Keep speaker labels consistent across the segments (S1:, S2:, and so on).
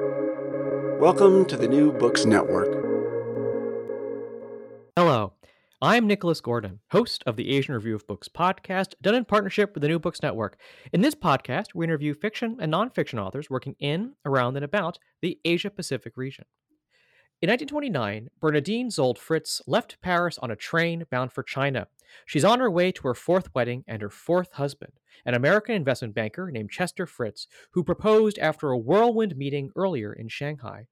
S1: Welcome to the New Books Network.
S2: Hello, I'm Nicholas Gordon, host of the Asian Review of Books podcast, done in partnership with the New Books Network. In this podcast, we interview fiction and nonfiction authors working in, around, and about the Asia Pacific region. In 1929, Bernardine Szold Fritz left Paris on a train bound for China. She's on her way to her fourth wedding and her fourth husband, an American investment banker named Chester Fritz, who proposed after a whirlwind meeting earlier in Shanghai.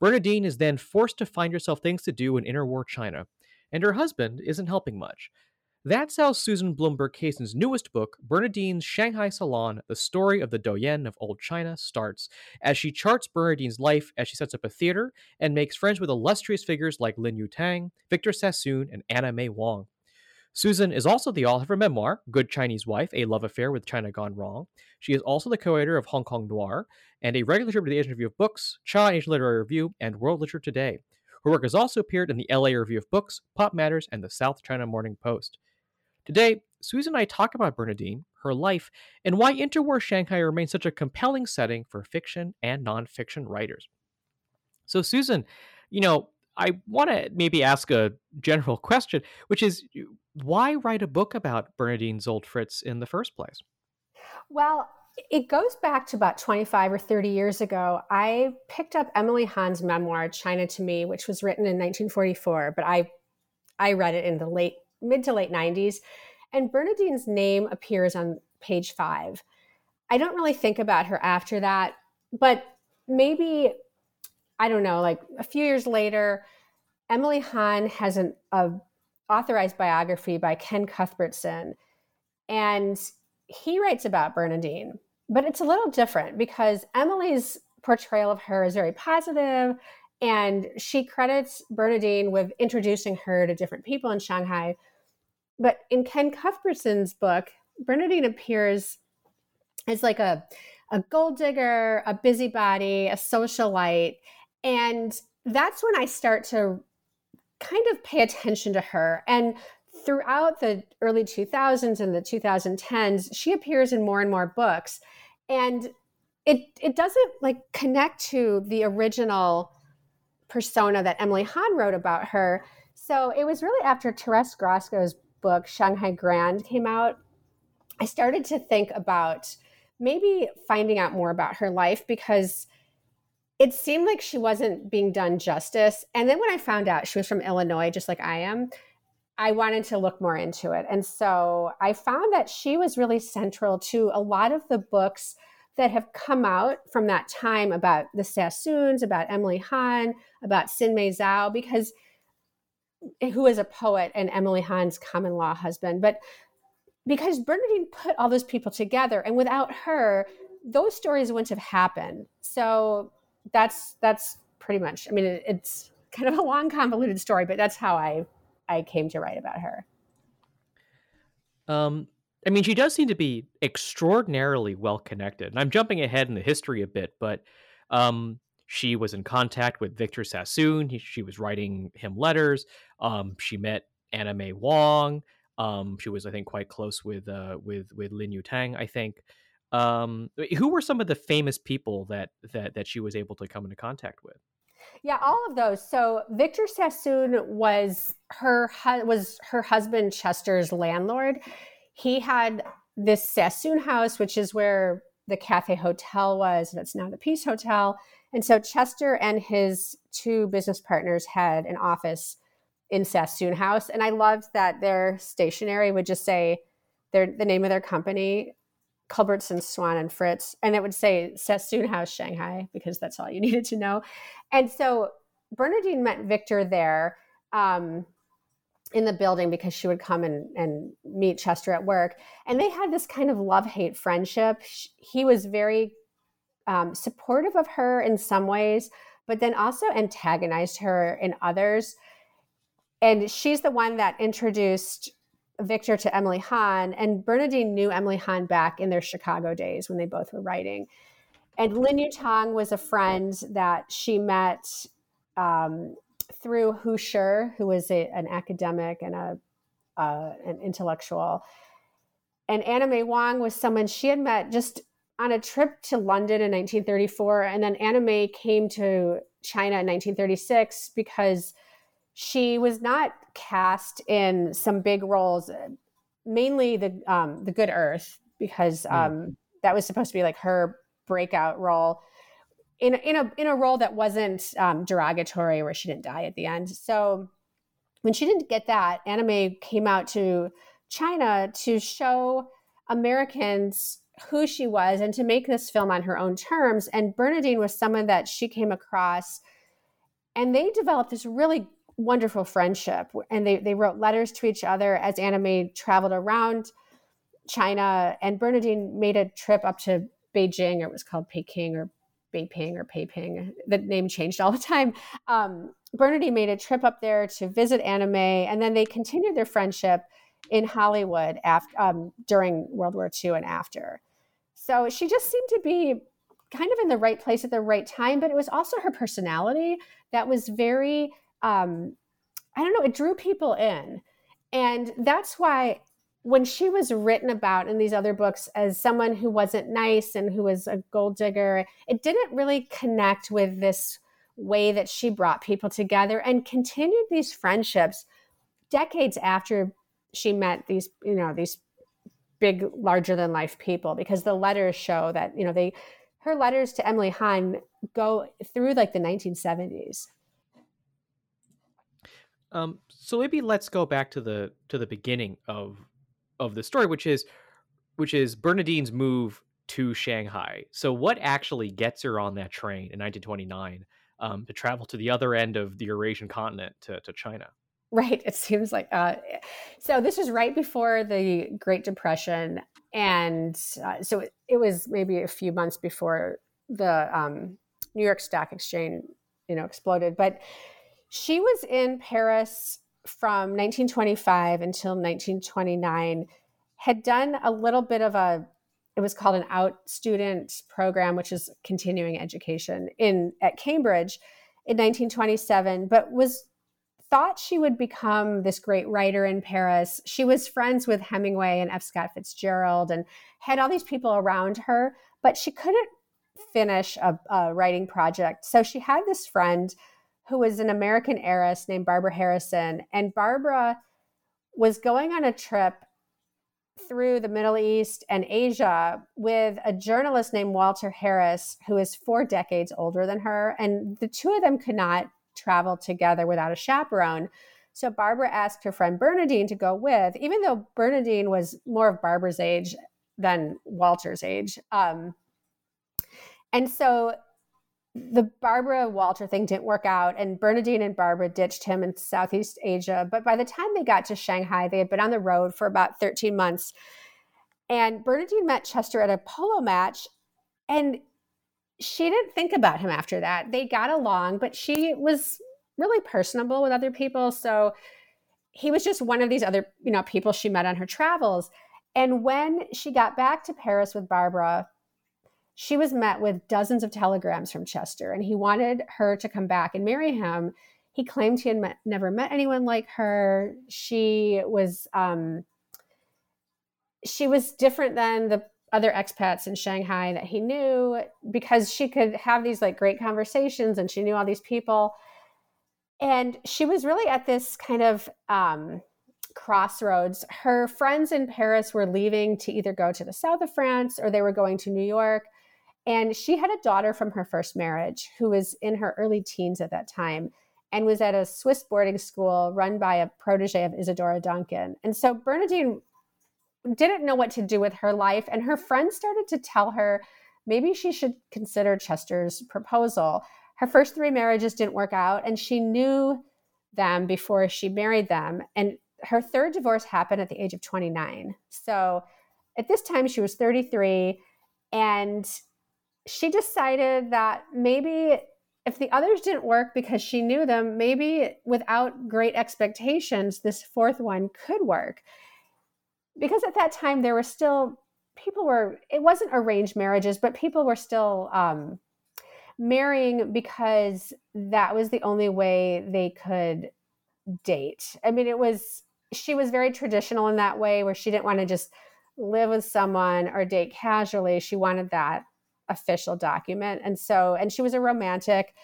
S2: Bernadine is then forced to find herself things to do in interwar China, and her husband isn't helping much. That's how Susan Blumberg Kason's newest book, Bernadine's Shanghai Salon The Story of the Doyenne of Old China, starts, as she charts Bernadine's life as she sets up a theater and makes friends with illustrious figures like Lin Yutang, Victor Sassoon, and Anna May Wong. Susan is also the author of a memoir, Good Chinese Wife, A Love Affair with China Gone Wrong. She is also the co-editor of Hong Kong Noir and a regular contributor to the Asian Review of Books, Cha Asian Literary Review, and World Literature Today. Her work has also appeared in the LA Review of Books, Pop Matters, and the South China Morning Post. Today, Susan and I talk about Bernadine, her life, and why interwar Shanghai remains such a compelling setting for fiction and nonfiction writers. So, Susan, you know, I want to maybe ask a general question, which is why write a book about Bernadine Szold Fritz in the first place?
S3: Well, it goes back to about 25 or 30 years ago. I picked up Emily Hahn's memoir, China to Me, which was written in 1944, but I I read it in the late mid to late 90s. And Bernadine's name appears on page five. I don't really think about her after that, but maybe, I don't know, like a few years later, Emily Hahn has an a authorized biography by Ken Cuthbertson. And he writes about Bernadine, but it's a little different because Emily's portrayal of her is very positive, and she credits Bernadine with introducing her to different people in Shanghai. But in Ken Cuthbertson's book, Bernadine appears as like a, a gold digger, a busybody, a socialite. And that's when I start to kind of pay attention to her. And throughout the early 2000s and the 2010s, she appears in more and more books. And it, it doesn't like connect to the original persona that Emily Hahn wrote about her. So it was really after Taras Grescoe's book, Shanghai Grand, came out, I started to think about maybe finding out more about her life because it seemed like she wasn't being done justice. And then when I found out she was from Illinois, just like I am, I wanted to look more into it. And so I found that she was really central to a lot of the books that have come out from that time about the Sassoons, about Emily Hahn, about Sinmei Zhao, because who is a poet and Emily Hahn's common law husband. But because Bernardine put all those people together, and without her, those stories wouldn't have happened. So that's that's pretty much. I mean, it, it's kind of a long, convoluted story, but that's how I I came to write about her.
S2: Um, I mean, she does seem to be extraordinarily well connected. And I'm jumping ahead in the history a bit, but um, she was in contact with Victor Sassoon. He, she was writing him letters. Um, she met Anna May Wong. Um, she was, I think, quite close with uh, with with Lin Yutang. I think. Um, who were some of the famous people that that that she was able to come into contact with?
S3: Yeah, all of those. So Victor Sassoon was her was her husband Chester's landlord. He had this Sassoon house, which is where the Cathay Hotel was. That's now the Peace Hotel. And so Chester and his two business partners had an office in Sassoon House. And I loved that their stationery would just say their the name of their company, Culbertson, Swan, and Fritz. And it would say Sassoon House Shanghai, because that's all you needed to know. And so Bernardine met Victor there um, in the building because she would come and, and meet Chester at work. And they had this kind of love hate friendship. He was very um, supportive of her in some ways, but then also antagonized her in others. And she's the one that introduced Victor to Emily Hahn, and Bernadine knew Emily Hahn back in their Chicago days when they both were writing. And Lin Yutang was a friend that she met um, through Hu Shi, who was a, an academic and a uh, an intellectual. And Anna May Wong was someone she had met just on a trip to London in 1934, and then Anna May came to China in 1936 because she was not cast in some big roles, mainly the um, the Good Earth, because hmm. um, mm. that was supposed to be like her breakout role in in a in a role that wasn't um, derogatory, where she didn't die at the end. So when she didn't get that, May came out to China to show Americans who she was and to make this film on her own terms. And Bernadine was someone that she came across, and they developed this really wonderful friendship. And they, they wrote letters to each other as May traveled around China. And Bernadine made a trip up to Beijing, or it was called Peking or Beiping or Peiping. The name changed all the time. Um, Bernardine made a trip up there to visit May, and then they continued their friendship in Hollywood after, um, during World War II and after. So she just seemed to be kind of in the right place at the right time, but it was also her personality that was very, um, I don't know, it drew people in. And that's why when she was written about in these other books as someone who wasn't nice and who was a gold digger, it didn't really connect with this way that she brought people together and continued these friendships decades after she met these, you know, these big, larger than life people because the letters show that, you know, they, her letters to Emily Hahn go through like the 1970s.
S2: Um, so maybe let's go back to the to the beginning of of the story, which is which is Bernardine's move to Shanghai. So what actually gets her on that train in 1929 um, to travel to the other end of the Eurasian continent to, to China?
S3: Right. It seems like uh, so. This was right before the Great Depression, and uh, so it, it, was maybe a few months before the um, New York Stock Exchange, you know, exploded. But she was in Paris from 1925 until 1929. Had done a little bit of a it was called an out student program, which is continuing education in at Cambridge in 1927, but was thought she would become this great writer in Paris. She was friends with Hemingway and F. Scott Fitzgerald and had all these people around her, but she couldn't finish a, a writing project. So she had this friend who was an American heiress named Barbara Harrison. And Barbara was going on a trip through the Middle East and Asia with a journalist named Walter Harris, who is four decades older than her. And the two of them could not travel together without a chaperone. So Barbara asked her friend Bernadine to go with, even though Bernadine was more of Barbara's age than Walter's age. Um, and so the Barbara Walter thing didn't work out, and Bernadine and Barbara ditched him in Southeast Asia. But by the time they got to Shanghai, they had been on the road for about 13 months. And Bernadine met Chester at a polo match, and she didn't think about him after that. They got along, but she was really personable with other people. So he was just one of these other, you know, people she met on her travels. And when she got back to Paris with Barbara, she was met with dozens of telegrams from Chester, and he wanted her to come back and marry him. He claimed he had met, never met anyone like her. She was um, she was different than the other expats in Shanghai that he knew because she could have these like great conversations and she knew all these people. And she was really at this kind of um, crossroads. Her friends in Paris were leaving to either go to the south of France or they were going to New York. And she had a daughter from her first marriage who was in her early teens at that time and was at a Swiss boarding school run by a protege of Isadora Duncan. And so Bernadine didn't know what to do with her life. And her friends started to tell her maybe she should consider Chester's proposal. Her first three marriages didn't work out, and she knew them before she married them. And her third divorce happened at the age of 29. So at this time, she was 33. And she decided that maybe if the others didn't work because she knew them, maybe without great expectations, this fourth one could work. Because at that time, there were still people were, it wasn't arranged marriages, but people were still um, marrying because that was the only way they could date. I mean, it was, she was very traditional in that way where she didn't want to just live with someone or date casually. She wanted that official document. And so, and she was a romantic.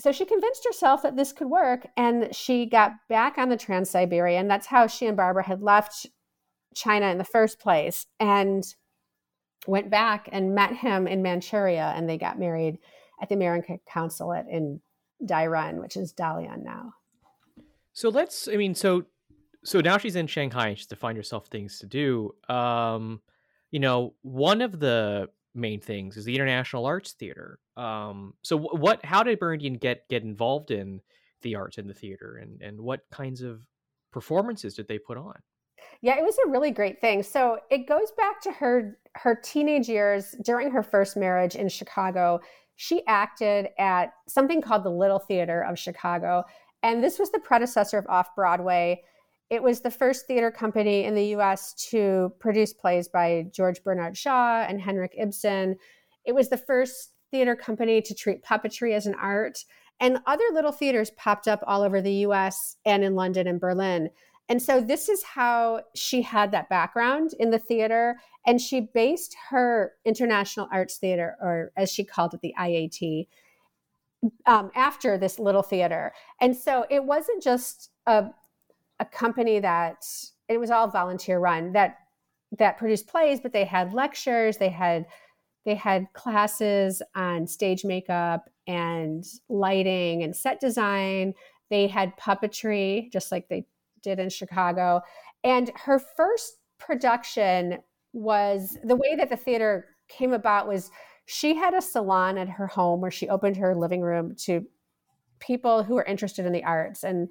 S3: So she convinced herself that this could work and she got back on the Trans Siberian. That's how she and Barbara had left China in the first place and went back and met him in Manchuria and they got married at the American consulate in Dairen, which is Dalian now.
S2: So let's, I mean, so so now she's in Shanghai she's to find herself things to do. Um, you know, one of the main things is the International Arts Theater. Um, so what, how did Bernadine get get involved in the arts and the theater, and and what kinds of performances did they put on?
S3: Yeah, it was a really great thing. So it goes back to her her teenage years during her first marriage in Chicago. She acted at something called the Little Theater of Chicago, and this was the predecessor of Off Broadway. It was the first theater company in the US to produce plays by George Bernard Shaw and Henrik Ibsen. It was the first theater company to treat puppetry as an art. And other little theaters popped up all over the US and in London and Berlin. And so this is how she had that background in the theater. And she based her International Arts Theater, or as she called it, the IAT, um, after this little theater. And so it wasn't just a a company that it was all volunteer run that that produced plays, but they had lectures, they had they had classes on stage makeup and lighting and set design. They had puppetry, just like they did in Chicago. And her first production was the way that the theater came about was she had a salon at her home where she opened her living room to people who were interested in the arts and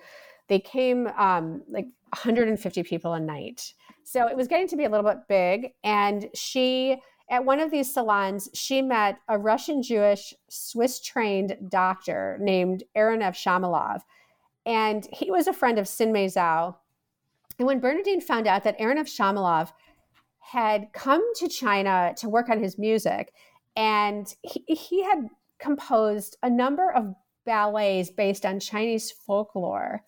S3: they came um, like 150 people a night. So it was getting to be a little bit big. And she, at one of these salons, she met a Russian Jewish Swiss trained doctor named Aaron Avshalomov. And he was a friend of Sin-Mei Zhao. And when Bernadine found out that Aaron Avshalomov had come to China to work on his music, and he, he had composed a number of ballets based on Chinese folklore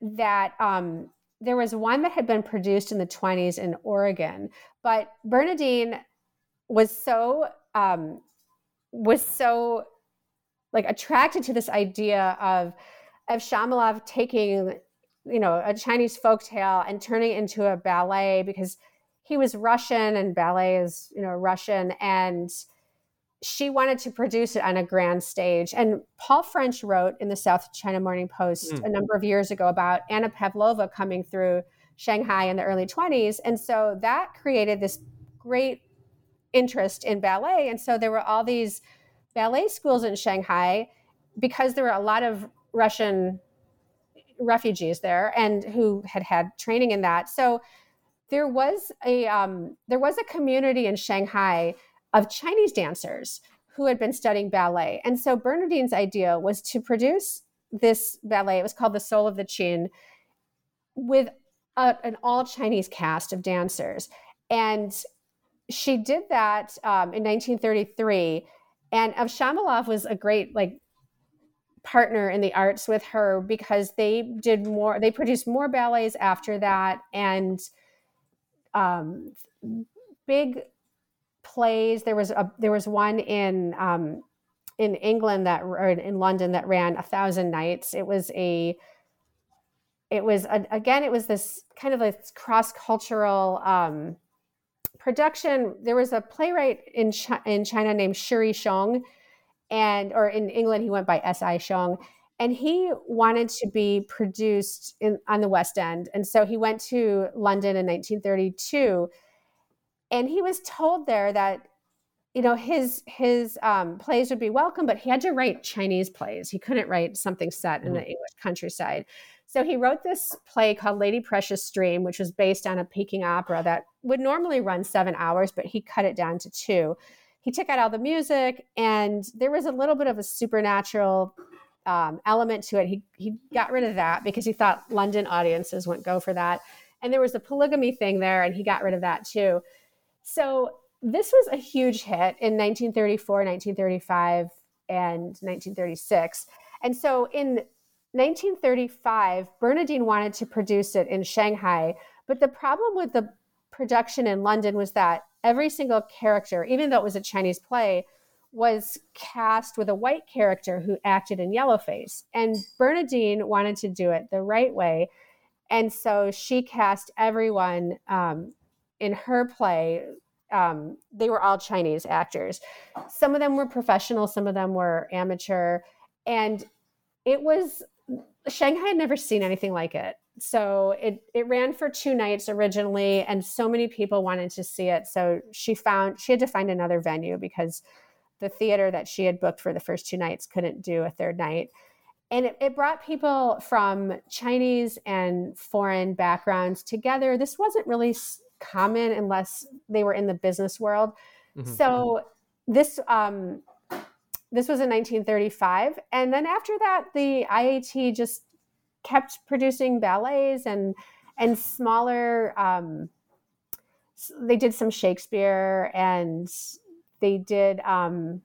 S3: that um, there was one that had been produced in the 20s in Oregon, but Bernadine was so um, was so like attracted to this idea of of Shamalov taking you know a Chinese folk tale and turning it into a ballet because he was Russian and ballet is you know Russian. And she wanted to produce it on a grand stage. And Paul French wrote in the South China Morning Post mm. a number of years ago about Anna Pavlova coming through Shanghai in the early 20s. And so that created this great interest in ballet. And so there were all these ballet schools in Shanghai because there were a lot of Russian refugees there and who had had training in that. So there was a um, there was a community in Shanghai of Chinese dancers who had been studying ballet. And so Bernadine's idea was to produce this ballet. It was called The Soul of the Qin with a, an all Chinese cast of dancers. And she did that um, in 1933. And Avshalomov was a great, like, partner in the arts with her because they did more they produced more ballets after that and um, big plays. There was a there was one in um, in England that or in London that ran a thousand nights. It was a it was a, again it was this kind of a cross cultural um, production. There was a playwright in Ch- in China named Shuri Xiong, and or in England he went by S I Xiong. And he wanted to be produced in, on the West End. And so he went to London in 1932 and he was told there that you know his his um, plays would be welcome but he had to write chinese plays. He couldn't write something set in mm-hmm. the english countryside. So he wrote this play called lady precious stream which was based on a peking opera that would normally run seven hours but he cut it down to two. He took out all the music and there was a little bit of a supernatural um, element to it. He, he got rid of that because he thought london audiences wouldn't go for that. And there was a polygamy thing there and he got rid of that too so this was a huge hit in 1934, 1935, and 1936. And so in 1935, Bernadine wanted to produce it in Shanghai, but the problem with the production in London was that every single character, even though it was a Chinese play, was cast with a white character who acted in yellowface. And Bernadine wanted to do it the right way. And so she cast everyone um, in her play. Um, they were all Chinese actors. Some of them were professional, some of them were amateur. And it was, Shanghai had never seen anything like it. So it, it ran for two nights originally, and so many people wanted to see it. So she found, she had to find another venue because the theater that she had booked for the first two nights couldn't do a third night. And it, it, brought people from Chinese and foreign backgrounds together. This wasn't really common unless they were in the business world. Mm-hmm. So this um, this was in 1935, and then after that, the IAT just kept producing ballets and and smaller. Um, they did some Shakespeare and they did um,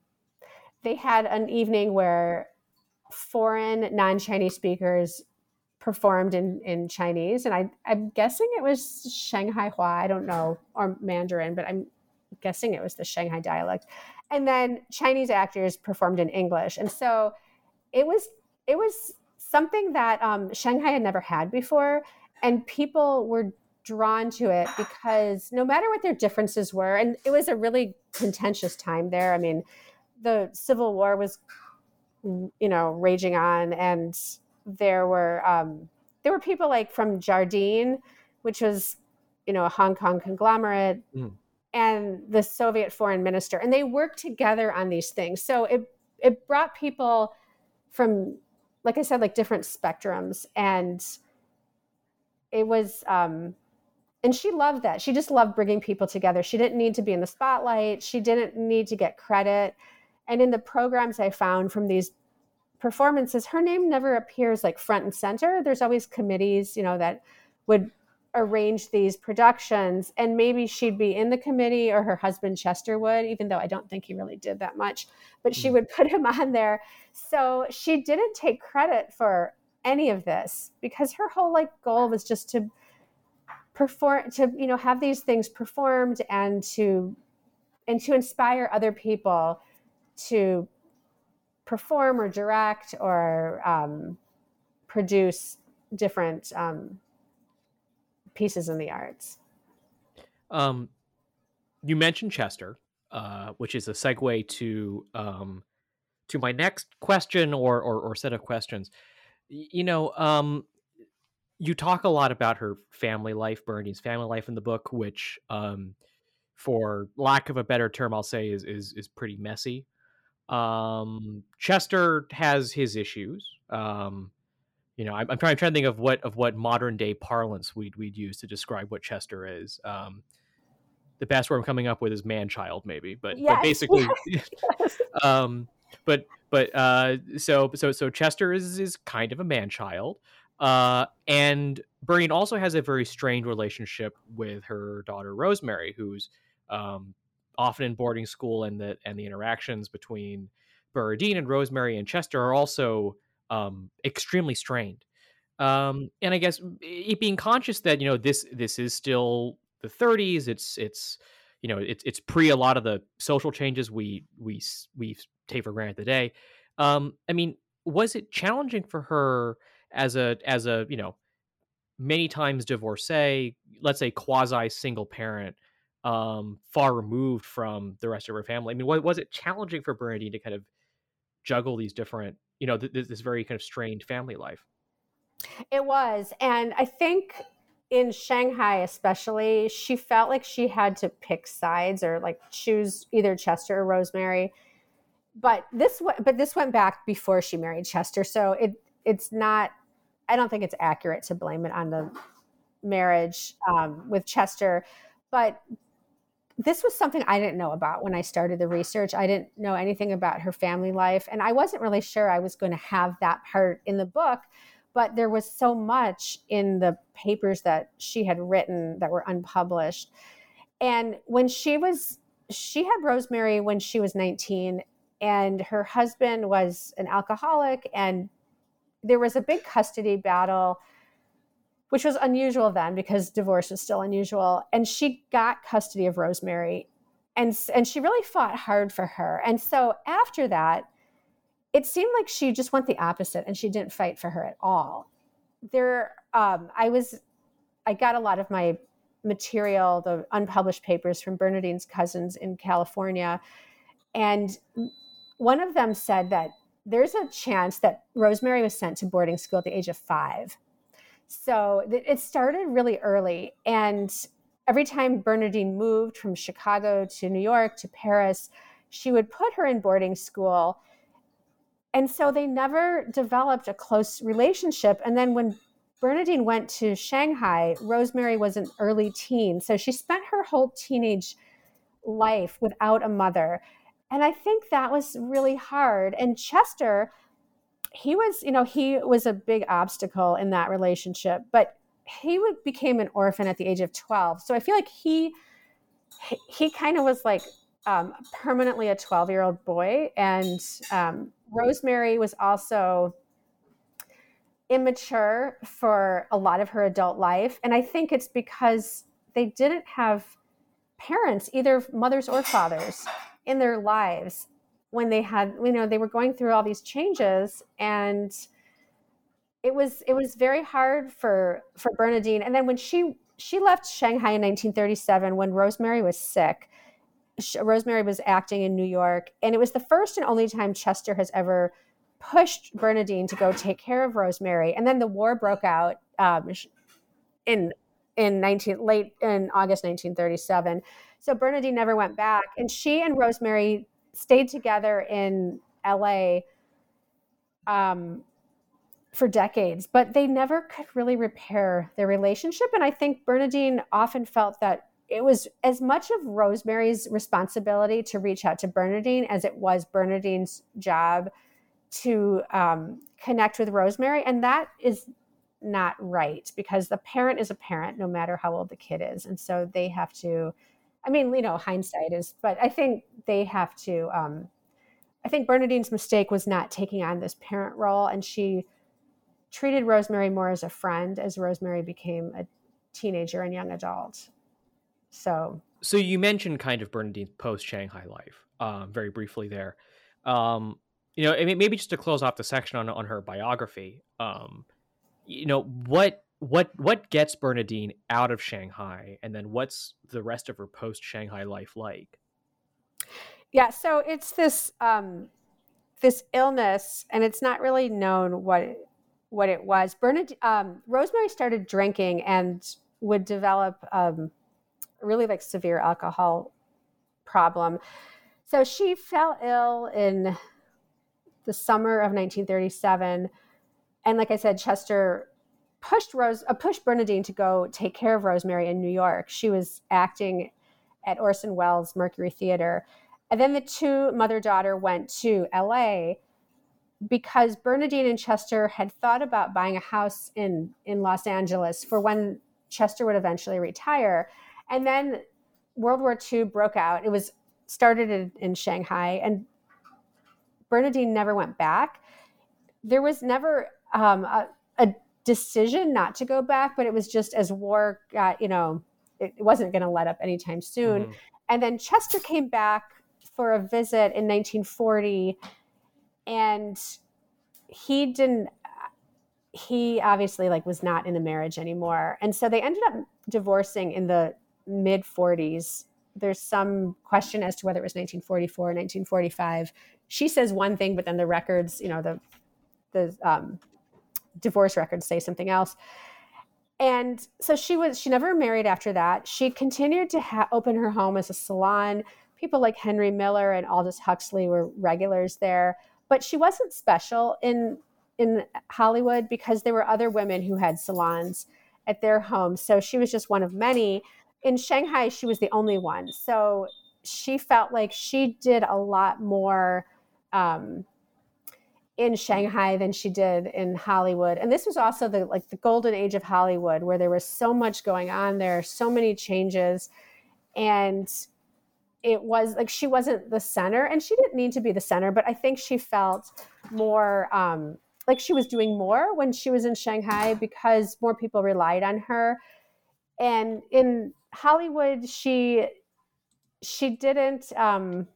S3: they had an evening where foreign non-chinese speakers performed in, in chinese. And I, i'm guessing it was shanghai hua. I don't know or mandarin but i'm guessing it was the shanghai dialect. And then chinese actors performed in english. And so it was it was something that um, shanghai had never had before. And people were drawn to it because no matter what their differences were, and it was a really contentious time there. I mean, the Civil War was, you know, raging on, and there were um, there were people like from Jardine, which was, you know, a Hong Kong conglomerate, mm. and the Soviet foreign minister, and they worked together on these things. So it it brought people from, like I said, like different spectrums, and it was um, and she loved that. She just loved bringing people together. She didn't need to be in the spotlight. She didn't need to get credit. And in the programs I found from these performances, her name never appears like front and center. There's always committees, you know, that would arrange these productions and maybe she'd be in the committee or her husband Chester would even though I don't think he really did that much but she hmm. would put him on there so she didn't take credit for any of this because her whole like goal was just to perform to you know have these things performed and to and to inspire other people to perform or direct or um, produce different um, pieces in the arts.
S2: Um, you mentioned Chester, uh, which is a segue to um, to my next question or, or, or set of questions. You know, um, you talk a lot about her family life, Bernie's family life in the book, which, um, for lack of a better term, I'll say is is is pretty messy. Um, Chester has his issues. Um, you know, I'm, I'm, trying, I'm trying to think of what of what modern day parlance we'd we'd use to describe what Chester is. Um, the best word I'm coming up with is man child, maybe, but yes, but basically, yes. um, but but uh, so so so Chester is is kind of a man child. Uh, and Bernardine also has a very strained relationship with her daughter Rosemary, who's um, often in boarding school, and the and the interactions between Bernardine and Rosemary and Chester are also um, extremely strained. Um, and I guess it being conscious that you know this this is still the 30s. It's it's you know it's it's pre a lot of the social changes we we we take for granted today. Um, I mean, was it challenging for her? as a as a you know many times divorcee let's say quasi single parent um far removed from the rest of her family. I mean was, was it challenging for bernardine to kind of juggle these different you know th- this very kind of strained family life?
S3: It was and i think in shanghai especially she felt like she had to pick sides or like choose either chester or rosemary but this but this went back before she married chester so it it's not i don't think it's accurate to blame it on the marriage um, with chester but this was something i didn't know about when i started the research. I didn't know anything about her family life and i wasn't really sure i was going to have that part in the book but there was so much in the papers that she had written that were unpublished. And when she was she had rosemary when she was 19 and her husband was an alcoholic and there was a big custody battle which was unusual then because divorce was still unusual. And she got custody of Rosemary, and and she really fought hard for her. And so after that, it seemed like she just went the opposite, and she didn't fight for her at all. There, um, I was, I got a lot of my material, the unpublished papers from Bernardine's cousins in California, and one of them said that there's a chance that Rosemary was sent to boarding school at the age of five. So it started really early. And every time Bernardine moved from Chicago to New York to Paris, she would put her in boarding school. And so they never developed a close relationship. And then when Bernardine went to Shanghai, Rosemary was an early teen. So she spent her whole teenage life without a mother. And I think that was really hard. And Chester, he was, you know, he was a big obstacle in that relationship, but he would, became an orphan at the age of 12. So I feel like he, he, he kind of was like um, permanently a 12 year old boy. And um, Rosemary was also immature for a lot of her adult life. And I think it's because they didn't have parents, either mothers or fathers in their lives when they had you know they were going through all these changes and it was it was very hard for for Bernadine and then when she she left Shanghai in 1937 when Rosemary was sick Rosemary was acting in New York and it was the first and only time Chester has ever pushed Bernadine to go take care of Rosemary and then the war broke out um, in in 19 late in August 1937 so Bernadine never went back. And she and Rosemary stayed together in LA um, for decades, but they never could really repair their relationship. And I think Bernadine often felt that it was as much of Rosemary's responsibility to reach out to Bernadine as it was Bernadine's job to um, connect with Rosemary. And that is not right because the parent is a parent no matter how old the kid is. And so they have to I mean, you know, hindsight is, but I think they have to. Um, I think Bernadine's mistake was not taking on this parent role, and she treated Rosemary more as a friend as Rosemary became a teenager and young adult. So,
S2: so you mentioned kind of Bernadine's post Shanghai life, um, very briefly there. Um, you know, maybe just to close off the section on on her biography. Um, you know, what what what gets Bernadine out of Shanghai, and then what's the rest of her post Shanghai life like?
S3: Yeah, so it's this um, this illness, and it's not really known what it, what it was. Bernadine um, Rosemary started drinking and would develop um, really like severe alcohol problem. So she fell ill in the summer of 1937, and like I said, Chester pushed Rose, uh, pushed Bernadine to go take care of Rosemary in New York. She was acting at Orson Welles Mercury Theater, and then the two mother daughter went to L.A. because Bernadine and Chester had thought about buying a house in in Los Angeles for when Chester would eventually retire, and then World War II broke out. It was started in, in Shanghai, and Bernadine never went back. There was never um, a, a decision not to go back, but it was just as war got, you know, it wasn't going to let up anytime soon. Mm-hmm. And then Chester came back for a visit in 1940 and he didn't he obviously like was not in the marriage anymore and so they ended up divorcing in the mid 40s there's some question as to whether it was 1944 or 1945 she says one thing but then the records you know the the um, divorce records say something else. And so she was she never married after that. She continued to ha- open her home as a salon. People like Henry Miller and Aldous Huxley were regulars there, but she wasn't special in in Hollywood because there were other women who had salons at their homes. So she was just one of many. In Shanghai, she was the only one. So she felt like she did a lot more um, in Shanghai than she did in Hollywood. And this was also the like the golden age of Hollywood where there was so much going on there, so many changes and it was like she wasn't the center and she didn't need to be the center, but I think she felt more um, like she was doing more when she was in Shanghai because more people relied on her. And in Hollywood, she she didn't um,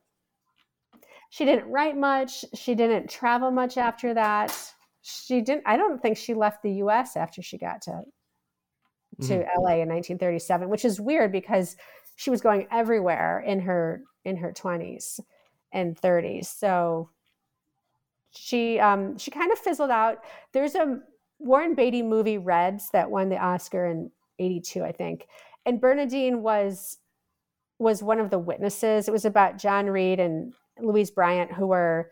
S3: she didn't write much. She didn't travel much after that. She didn't. I don't think she left the U.S. after she got to to mm. Mm-hmm. LA in 1937, which is weird because she was going everywhere in her in her 20s and 30s. So she um, she kind of fizzled out. There's a Warren Beatty movie Reds that won the Oscar in 82, I think. And Bernadine was was one of the witnesses. It was about John Reed and Louise Bryant who were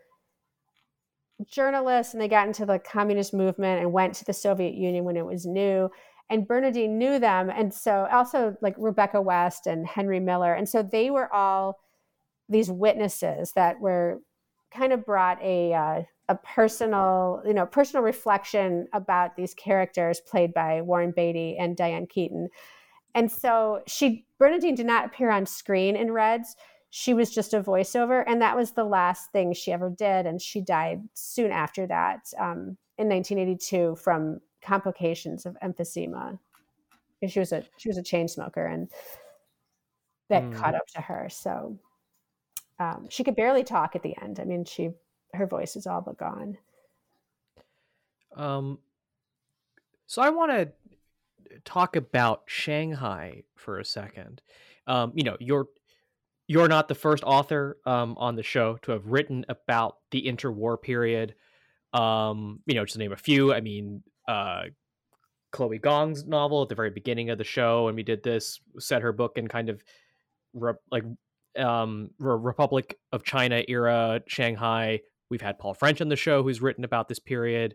S3: journalists and they got into the communist movement and went to the Soviet Union when it was new and Bernadine knew them. And so also like Rebecca West and Henry Miller. And so they were all these witnesses that were kind of brought a, uh, a personal, you know, personal reflection about these characters played by Warren Beatty and Diane Keaton. And so she, Bernadine did not appear on screen in Reds. She was just a voiceover. And that was the last thing she ever did. And she died soon after that um, in 1982 from complications of emphysema. And she was a she was a chain smoker, and that mm. caught up to her. So um, she could barely talk at the end. I mean, she her voice is all but gone.
S2: Um, so I want to talk about Shanghai for a second. Um, you know, you're you're not the first author um, on the show to have written about the interwar period. Um, you know, just to name a few. I mean, uh, Chloe Gong's novel at the very beginning of the show, and we did this, set her book in kind of re- like um, Re- Republic of China era Shanghai. We've had Paul French on the show, who's written about this period.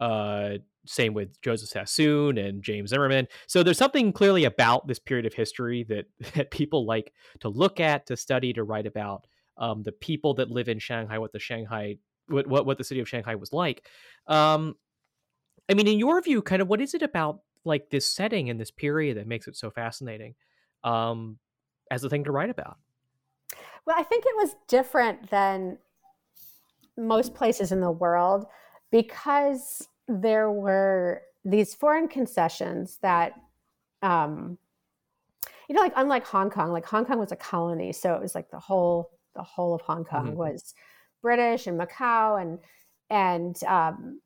S2: Uh, same with Joseph Sassoon and James Zimmerman. So there's something clearly about this period of history that that people like to look at, to study, to write about. Um, the people that live in Shanghai, what the Shanghai, what what, what the city of Shanghai was like. Um, I mean, in your view, kind of what is it about like this setting and this period that makes it so fascinating um, as a thing to write about?
S3: Well, I think it was different than most places in the world because there were these foreign concessions that, um, you know, like unlike Hong Kong, like Hong Kong was a colony, so it was like the whole the whole of Hong Kong mm-hmm. was British and Macau and and um,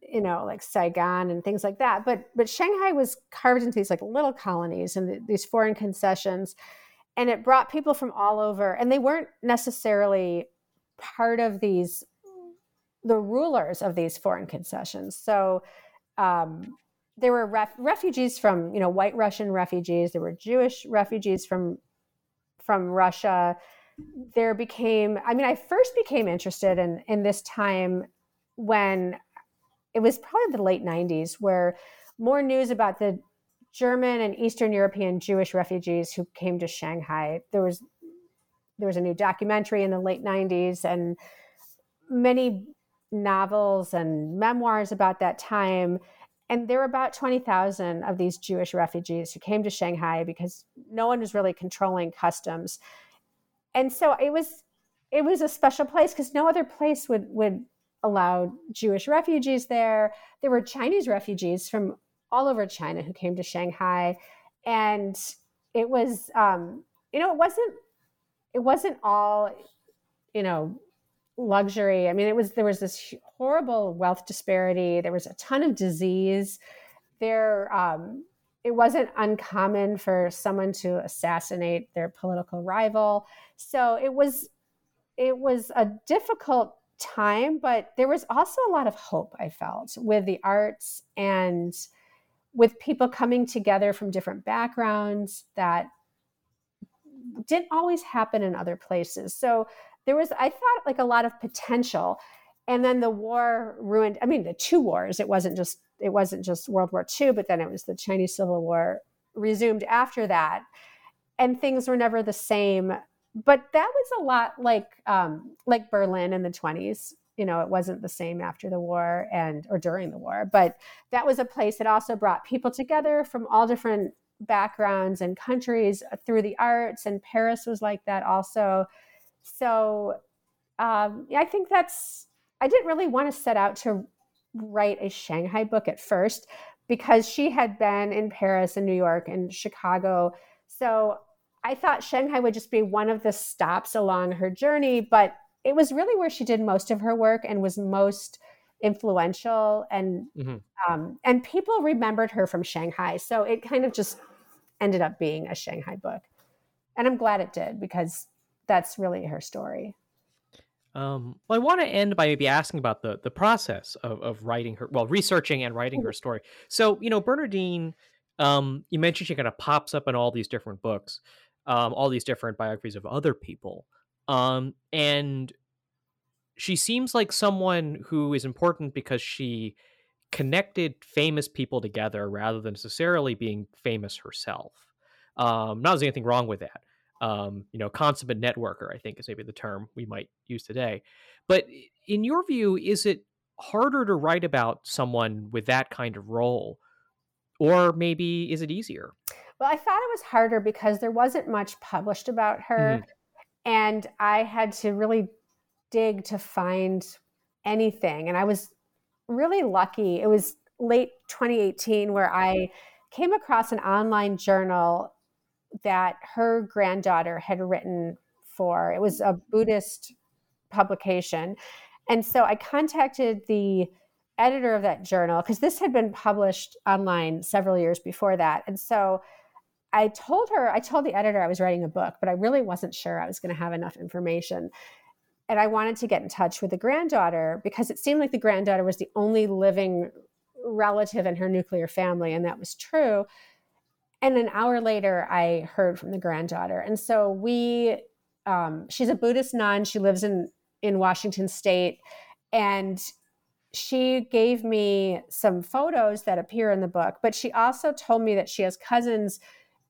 S3: you know, like Saigon and things like that. But but Shanghai was carved into these like little colonies and the, these foreign concessions, and it brought people from all over, and they weren't necessarily part of these the rulers of these foreign concessions. So um, there were ref- refugees from you know white Russian refugees. There were Jewish refugees from from Russia. There became I mean I first became interested in in this time when it was probably the late 90s where more news about the German and Eastern European Jewish refugees who came to Shanghai. There was there was a new documentary in the late 90s and many novels and memoirs about that time. And there were about 20,000 of these Jewish refugees who came to Shanghai because no one was really controlling customs. And so it was it was a special place because no other place would would allow Jewish refugees there. There were Chinese refugees from all over China who came to Shanghai, and it was, um, you know, it wasn't, it wasn't all, you know, luxury. I mean, it was there was this horrible wealth disparity. There was a ton of disease. There, um, it wasn't uncommon for someone to assassinate their political rival. So it was, it was a difficult time, but there was also a lot of hope I felt with the arts and with people coming together from different backgrounds that didn't always happen in other places. So there was, I thought, like a lot of potential. And then the war ruined, I mean, the two wars, it wasn't just, it wasn't just World War II, but then it was the Chinese Civil War resumed after that. And things were never the same but that was a lot like um, like Berlin in the 20s. You know, it wasn't the same after the war and or during the war, but that was a place that also brought people together from all different backgrounds and countries through the arts. And Paris was like that also. So um, I think that's I didn't really want to set out to write a Shanghai book at first because she had been in Paris and New York and Chicago. So I thought Shanghai would just be one of the stops along her journey, but it was really where she did most of her work and was most influential and mm-hmm. um, and people remembered her from Shanghai. So it kind of just ended up being a Shanghai book. And I'm glad it did because that's really her story.
S2: Um, well, I want to end by maybe asking about the the process of, of writing her, well, researching and writing her mm-hmm. story. So, you know, Bernardine, um, you mentioned she kind of pops up in all these different books, um, all these different biographies of other people, um, and she seems like someone who is important because she connected famous people together rather than necessarily being famous herself. Um, not there's anything wrong with that um, you know, consummate networker, I think is maybe the term we might use today. But in your view, is it harder to write about someone with that kind of role? Or maybe is it easier?
S3: Well, I thought it was harder because there wasn't much published about her. Mm-hmm. And I had to really dig to find anything. And I was really lucky. It was late 2018 where I came across an online journal that her granddaughter had written for. It was a Buddhist publication. And so I contacted the editor of that journal because this had been published online several years before that. And so I told her, I told the editor I was writing a book, but I really wasn't sure I was going to have enough information. And I wanted to get in touch with the granddaughter because it seemed like the granddaughter was the only living relative in her nuclear family, and that was true and an hour later i heard from the granddaughter. And so we um, she's a buddhist nun. She lives in in washington state. And she gave me some photos that appear in the book but she also told me that she has cousins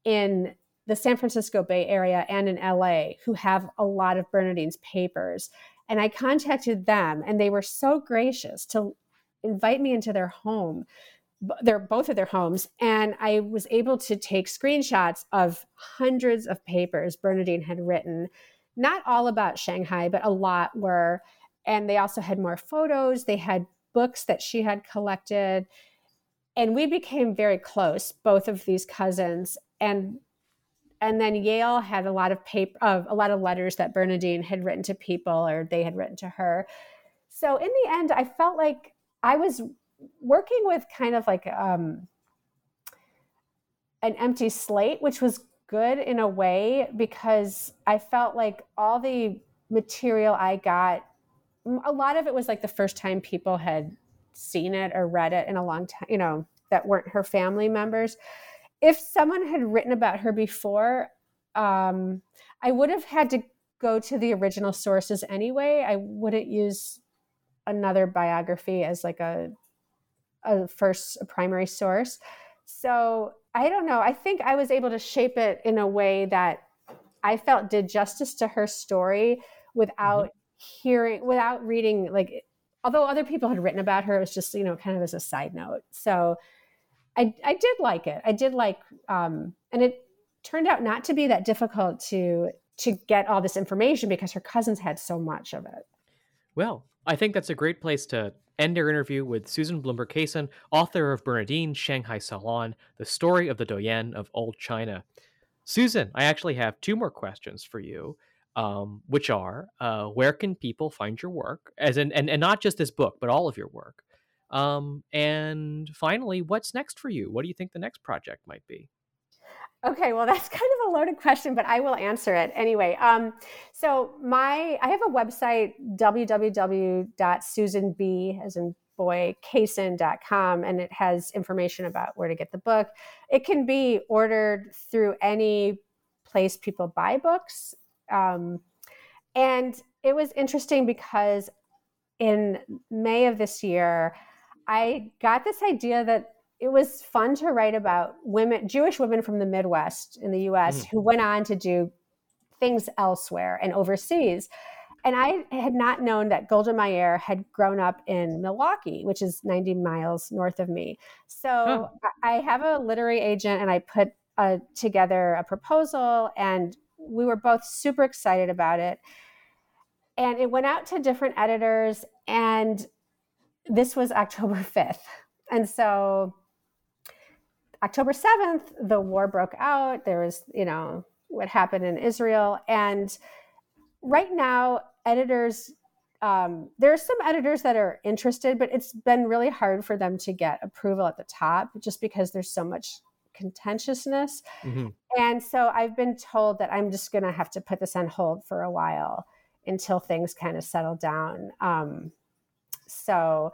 S3: in the san francisco bay area and in la who have a lot of bernardine's papers. And i contacted them and they were so gracious to invite me into their home they're both of their homes and i was able to take screenshots of hundreds of papers bernardine had written not all about shanghai but a lot were and they also had more photos they had books that she had collected and we became very close both of these cousins and and then yale had a lot of paper of a lot of letters that bernardine had written to people or they had written to her. So in the end i felt like i was working with kind of like um, an empty slate, which was good in a way because I felt like all the material I got, a lot of it was like the first time people had seen it or read it in a long time, you know, that weren't her family members. If someone had written about her before, um, I would have had to go to the original sources anyway. I wouldn't use another biography as like a a first a primary source. So I don't know. I think I was able to shape it in a way that I felt did justice to her story without mm-hmm. hearing, without reading. Like, although other people had written about her, it was just you know kind of as a side note. So I I did like it. I did like, um, and it turned out not to be that difficult to to get all this information because her cousins had so much of it.
S2: Well, I think that's a great place to end our interview with Susan Blumberg Kason, author of Bernardine Shanghai Salon, The Story of the Doyenne of Old China. Susan, I actually have two more questions for you, um, which are uh, where can people find your work, as in, and, and not just this book, but all of your work? Um, and finally, what's next for you? What do you think the next project might be?
S3: Okay, well, that's kind of a loaded question, but I will answer it anyway. Um, so my, I have a website www.susanb, as in boy, and it has information about where to get the book. It can be ordered through any place people buy books, um, and it was interesting because in May of this year, I got this idea that it was fun to write about women, Jewish women from the Midwest in the US mm. who went on to do things elsewhere and overseas. And I had not known that Golda Meir had grown up in Milwaukee, which is 90 miles north of me. So oh. I have a literary agent and I put uh, together a proposal, and we were both super excited about it. And it went out to different editors, and this was October 5th. And so October 7th, the war broke out. There was, you know, what happened in Israel. And right now, editors, um, there are some editors that are interested, but it's been really hard for them to get approval at the top just because there's so much contentiousness. Mm-hmm. And so I've been told that I'm just going to have to put this on hold for a while until things kind of settle down. Um, so,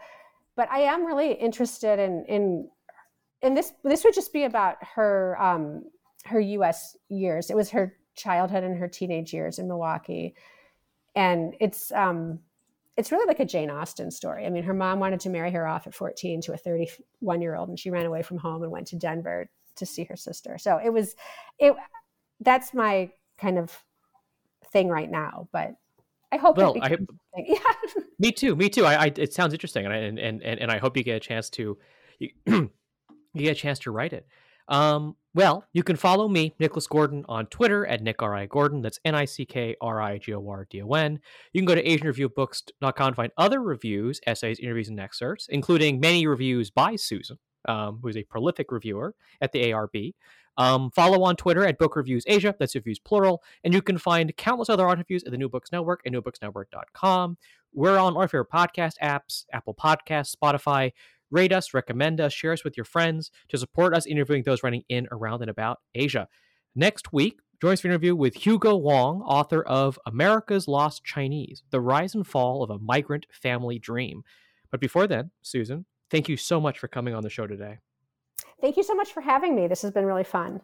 S3: but I am really interested in in and this this would just be about her um, her U.S. years. It was her childhood and her teenage years in Milwaukee, and it's um, it's really like a Jane Austen story. I mean, her mom wanted to marry her off at 14 to a 31 year old, and she ran away from home and went to Denver to see her sister. So it was it. That's my kind of thing right now, but I hope.
S2: Well, I yeah. me too. Me too. I, I, it sounds interesting, and I, and and and I hope you get a chance to you, you get a chance to write it. Um, well, you can follow me, Nicholas Gordon, on Twitter at Nick R I Gordon. That's N I C K R I G O R D O N. You can go to AsianReviewBooks.com and find other reviews, essays, interviews, and excerpts, including many reviews by Susan, um, who is a prolific reviewer at the ARB. Um, follow on Twitter at Book Reviews Asia. That's reviews plural. And you can find countless other art reviews at the New Books Network at newbooksnetwork.com. We're on our your podcast apps, Apple Podcasts, Spotify. Rate us, recommend us, share us with your friends to support us interviewing those running in, around, and about Asia. Next week, join us for an interview with Hugo Wong, author of America's Lost Chinese The Rise and Fall of a Migrant Family Dream. But before then, Susan, thank you so much for coming on the show today.
S3: Thank you so much for having me. This has been really fun.